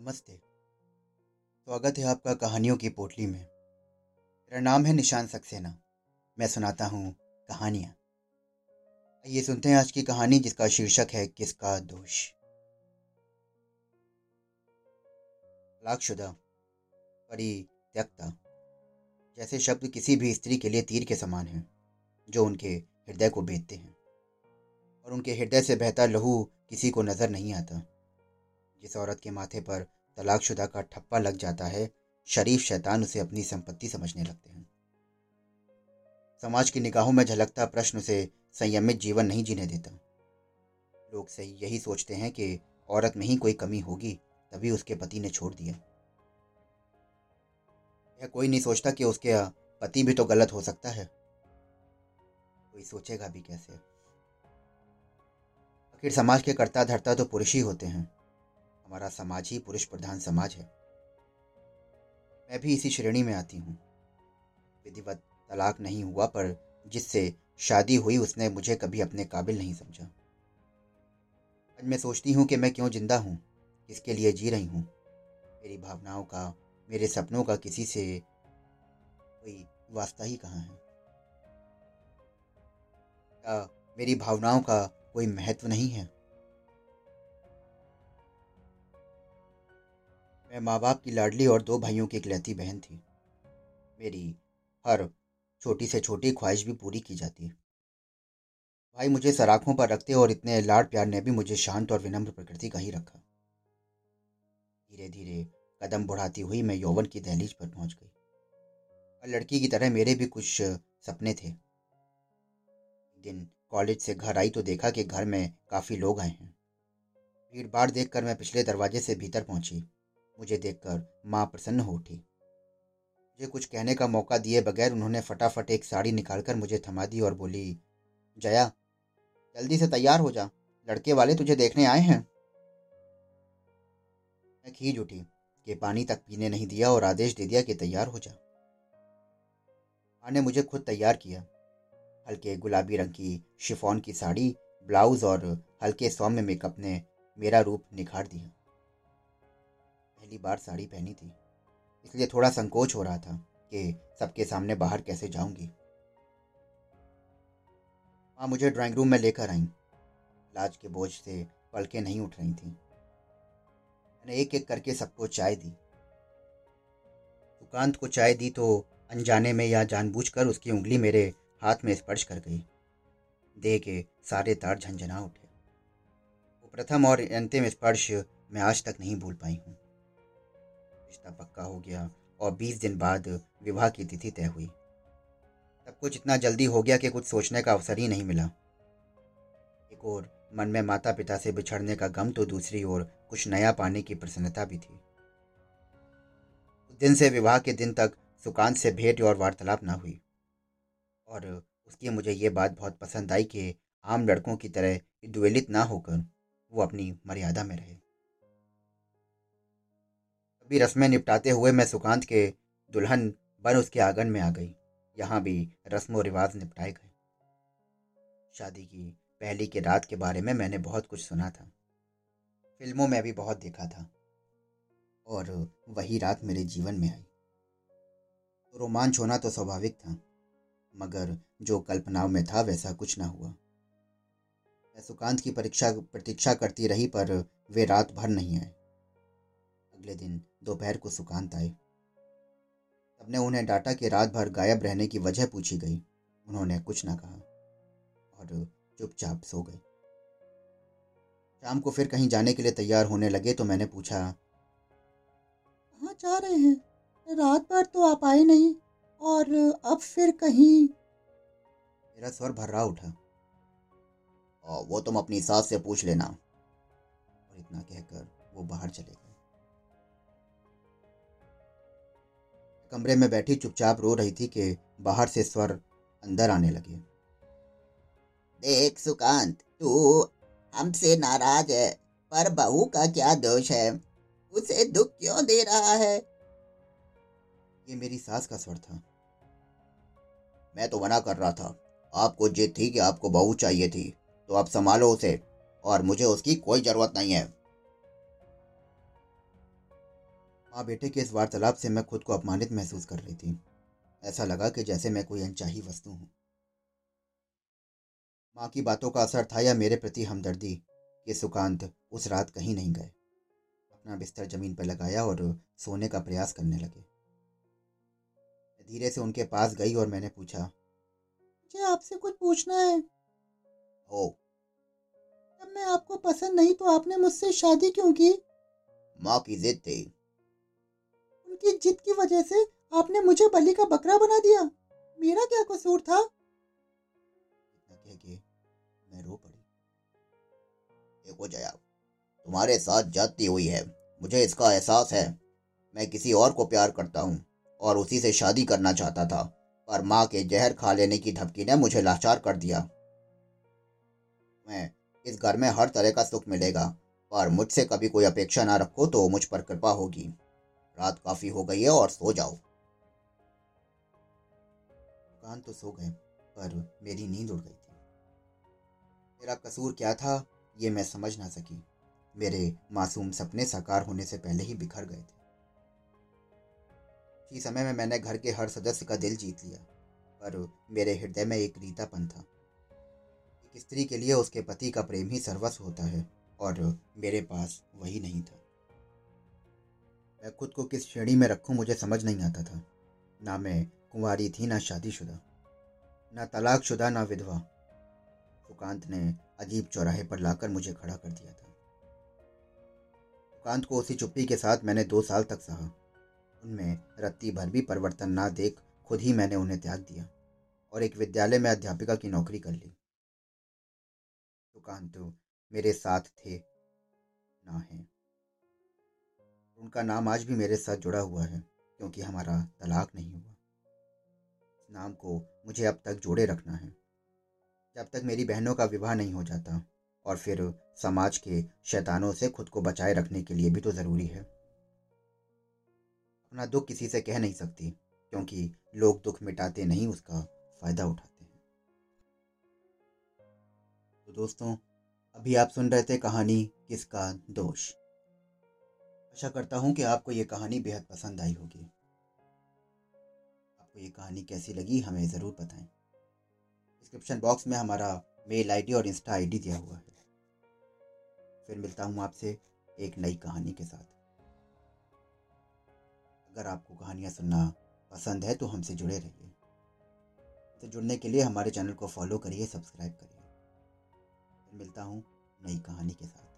नमस्ते। स्वागत है आपका कहानियों की पोटली में। मेरा नाम है निशान सक्सेना। मैं सुनाता हूँ कहानियाँ। आइए सुनते हैं आज की कहानी जिसका शीर्षक है किसका दोष। तलाकशुदा परित्यक्ता, जैसे शब्द किसी भी स्त्री के लिए तीर के समान हैं, जो उनके हृदय को बेचते हैं। और उनके हृदय से बहता लहू किसी को नज़र नहीं आता। जिस औरत के माथे पर तलाकशुदा का ठप्पा लग जाता है, शरीफ शैतान उसे अपनी संपत्ति समझने लगते हैं। समाज की निगाहों में झलकता प्रश्न उसे संयमित जीवन नहीं जीने देता। लोग सही यही सोचते हैं कि औरत में ही कोई कमी होगी, तभी उसके पति ने छोड़ दिया। यह कोई नहीं सोचता कि उसके पति भी तो गलत हो सकता है। कोई सोचेगा भी कैसे? आखिर समाज के कर्ता धरता तो पुरुष ही होते हैं। हमारा समाज ही पुरुष प्रधान समाज है। मैं भी इसी श्रेणी में आती हूँ। विधिवत तलाक नहीं हुआ, पर जिससे शादी हुई उसने मुझे कभी अपने काबिल नहीं समझा। आज मैं सोचती हूँ कि मैं क्यों ज़िंदा हूँ, किसके लिए जी रही हूँ? मेरी भावनाओं का, मेरे सपनों का किसी से कोई वास्ता ही कहाँ है? क्या मेरी भावनाओं का कोई महत्व नहीं है? मैं माँ बाप की लाडली और दो भाइयों की इकलौती बहन थी। मेरी हर छोटी से छोटी ख्वाहिश भी पूरी की जाती भाई मुझे सराखों पर रखते और इतने लाड प्यार ने भी मुझे शांत और विनम्र प्रकृति का ही रखा। धीरे धीरे कदम बढ़ाती हुई मैं यौवन की दहलीज पर पहुँच गई। और लड़की की तरह मेरे भी कुछ सपने थे। दिन कॉलेज से घर आई तो देखा कि घर में काफ़ी लोग आए हैं। भीड़ भाड़ देखकर मैं पिछले दरवाजे से भीतर पहुँची। मुझे देखकर माँ प्रसन्न हो उठी। मुझे कुछ कहने का मौका दिए बगैर उन्होंने फटाफट एक साड़ी निकालकर मुझे थमा दी और बोली, जया, जल्दी से तैयार हो जा। लड़के वाले तुझे देखने आए हैं। मैं खींच उठी कि पानी तक पीने नहीं दिया और आदेश दे दिया कि तैयार हो जा। माँ ने मुझे खुद तैयार किया। हल्के गुलाबी रंग की शिफॉन की साड़ी, ब्लाउज और हल्के सौम्य मेकअप ने मेरा रूप निखार दिया। पहली बार साड़ी पहनी थी। इसलिए थोड़ा संकोच हो रहा था कि सबके सामने बाहर कैसे जाऊँगी। माँ मुझे ड्राइंग रूम में लेकर आई। लाज के बोझ से पलकें नहीं उठ रही थी। मैंने एक एक करके सबको चाय दी। सुकांत को चाय दी तो अनजाने में या जानबूझकर उसकी उंगली मेरे हाथ में स्पर्श कर गई। दे के सारे तार झंझना उठे। वो प्रथम और अंतिम स्पर्श मैं आज तक नहीं भूल पाई हूँ। रिश्ता पक्का हो गया और बीस दिन बाद विवाह की तिथि तय हुई। सब कुछ इतना जल्दी हो गया कि कुछ सोचने का अवसर ही नहीं मिला। एक और, मन में माता पिता से बिछड़ने का गम तो दूसरी ओर कुछ नया पाने की प्रसन्नता भी थी। उस दिन से विवाह के दिन तक सुकांत से भेंट और वार्तालाप ना हुई। और उसकी मुझे ये बात बहुत पसंद आई कि आम लड़कों की तरह द्वेलित ना होकर वो अपनी मर्यादा में रहे। भी रस्में निपटाते हुए मैं सुकांत के दुल्हन बन उसके आँगन में आ गई। यहाँ भी रस्म व रिवाज निपटाए गए। शादी की पहली की रात के बारे में मैंने बहुत कुछ सुना था। फ़िल्मों में भी बहुत देखा था। और वही रात मेरे जीवन में आई। तो रोमांच होना तो स्वाभाविक था, मगर जो कल्पनाओं में था वैसा कुछ ना हुआ। मैं सुकांत की परीक्षा, प्रतीक्षा करती रही पर वे रात भर नहीं आए। अगले दिन दोपहर को सुकांत आए। सबने उन्हें डाटा के रात भर गायब रहने की वजह पूछी गई। उन्होंने कुछ ना कहा और चुपचाप सो गए। शाम को फिर कहीं जाने के लिए तैयार होने लगे तो मैंने पूछा, कहाँ जा रहे हैं? रात भर तो आप आए नहीं और अब फिर कहीं? मेरा स्वर भर्रा उठा। वो तुम अपनी सास से पूछ लेना। और इतना कहकर वो बाहर चले गए। कमरे में बैठी चुपचाप रो रही थी कि बाहर से स्वर अंदर आने लगे। देख सुकांत, तू हमसे नाराज़ है, पर बहू का क्या दोष है? उसे दुख क्यों दे रहा है? ये मेरी सास का स्वर था। मैं तो मना कर रहा था। आपको जिद थी कि आपको बहू चाहिए थी तो आप संभालो उसे, और मुझे उसकी कोई ज़रूरत नहीं है। माँ बेटे के इस वार्तालाप से मैं खुद को अपमानित महसूस कर रही थी। ऐसा लगा कि जैसे मैं कोई अनचाही वस्तु हूँ। माँ की बातों का असर था या मेरे प्रति हमदर्दी कि सुकांत उस रात कहीं नहीं गए। अपना बिस्तर ज़मीन पर लगाया और सोने का प्रयास करने लगे। धीरे से उनके पास गई और मैंने पूछा, मुझे आपसे कुछ पूछना है? ओ जब मैं आपको पसंद नहीं तो आपने मुझसे शादी क्यों की? माँ की जिद थी। जिद की वजह से आपने मुझे बलि का बकरा बना दिया। मेरा क्या कसूर था? कह के मैं रो पड़ी। देखो जया, तुम्हारे साथ जाती हुई है। मुझे इसका एहसास है। मैं किसी और को प्यार करता हूँ और उसी से शादी करना चाहता था। पर माँ के जहर खा लेने की धमकी ने मुझे लाचार कर दिया। मैं इस घर में हर तरह का सुख मिलेगा। पर मुझसे कभी कोई अपेक्षा ना रखो तो मुझ पर कृपा होगी। रात काफ़ी हो गई है और सो जाओ। कान तो सो गए, पर मेरी नींद उड़ गई थी। मेरा कसूर क्या था, ये मैं समझ ना सकी। मेरे मासूम सपने साकार होने से पहले ही बिखर गए थे। उसी समय में मैंने घर के हर सदस्य का दिल जीत लिया, पर मेरे हृदय में एक रीतापन था एक स्त्री के लिए उसके पति का प्रेम ही सर्वस्व होता है, और मेरे पास वही नहीं था। मैं खुद को किस श्रेणी में रखूँ मुझे समझ नहीं आता था। ना मैं कुंवारी थी, ना शादीशुदा, ना तलाकशुदा, ना विधवा। सुकांत ने अजीब चौराहे पर लाकर मुझे खड़ा कर दिया था। सुकांत को उसी चुप्पी के साथ मैंने दो साल तक सहा। उनमें रत्ती भर भी परिवर्तन ना देख खुद ही मैंने उन्हें त्याग दिया और एक विद्यालय में अध्यापिका की नौकरी कर ली। सुकांत मेरे साथ थे, ना है। उनका नाम आज भी मेरे साथ जुड़ा हुआ है, क्योंकि हमारा तलाक नहीं हुआ। नाम को मुझे अब तक जोड़े रखना है। जब तक मेरी बहनों का विवाह नहीं हो जाता, और फिर समाज के शैतानों से खुद को बचाए रखने के लिए भी तो ज़रूरी है। अपना दुख किसी से कह नहीं सकती, क्योंकि लोग दुख मिटाते नहीं, उसका फ़ायदा उठाते हैं। तो दोस्तों, अभी आप सुन रहे थे कहानी किसका दोष? आशा करता हूँ कि आपको ये कहानी बेहद पसंद आई होगी। आपको ये कहानी कैसी लगी, हमें ज़रूर बताएँ। डिस्क्रिप्शन बॉक्स में हमारा मेल आईडी और इंस्टा आईडी दिया हुआ है। फिर मिलता हूँ आपसे एक नई कहानी के साथ। अगर आपको कहानियाँ सुनना पसंद है तो हमसे जुड़े रहिए। तो जुड़ने के लिए हमारे चैनल को फॉलो करिए, सब्सक्राइब करिए। फिर मिलता हूँ नई कहानी के साथ।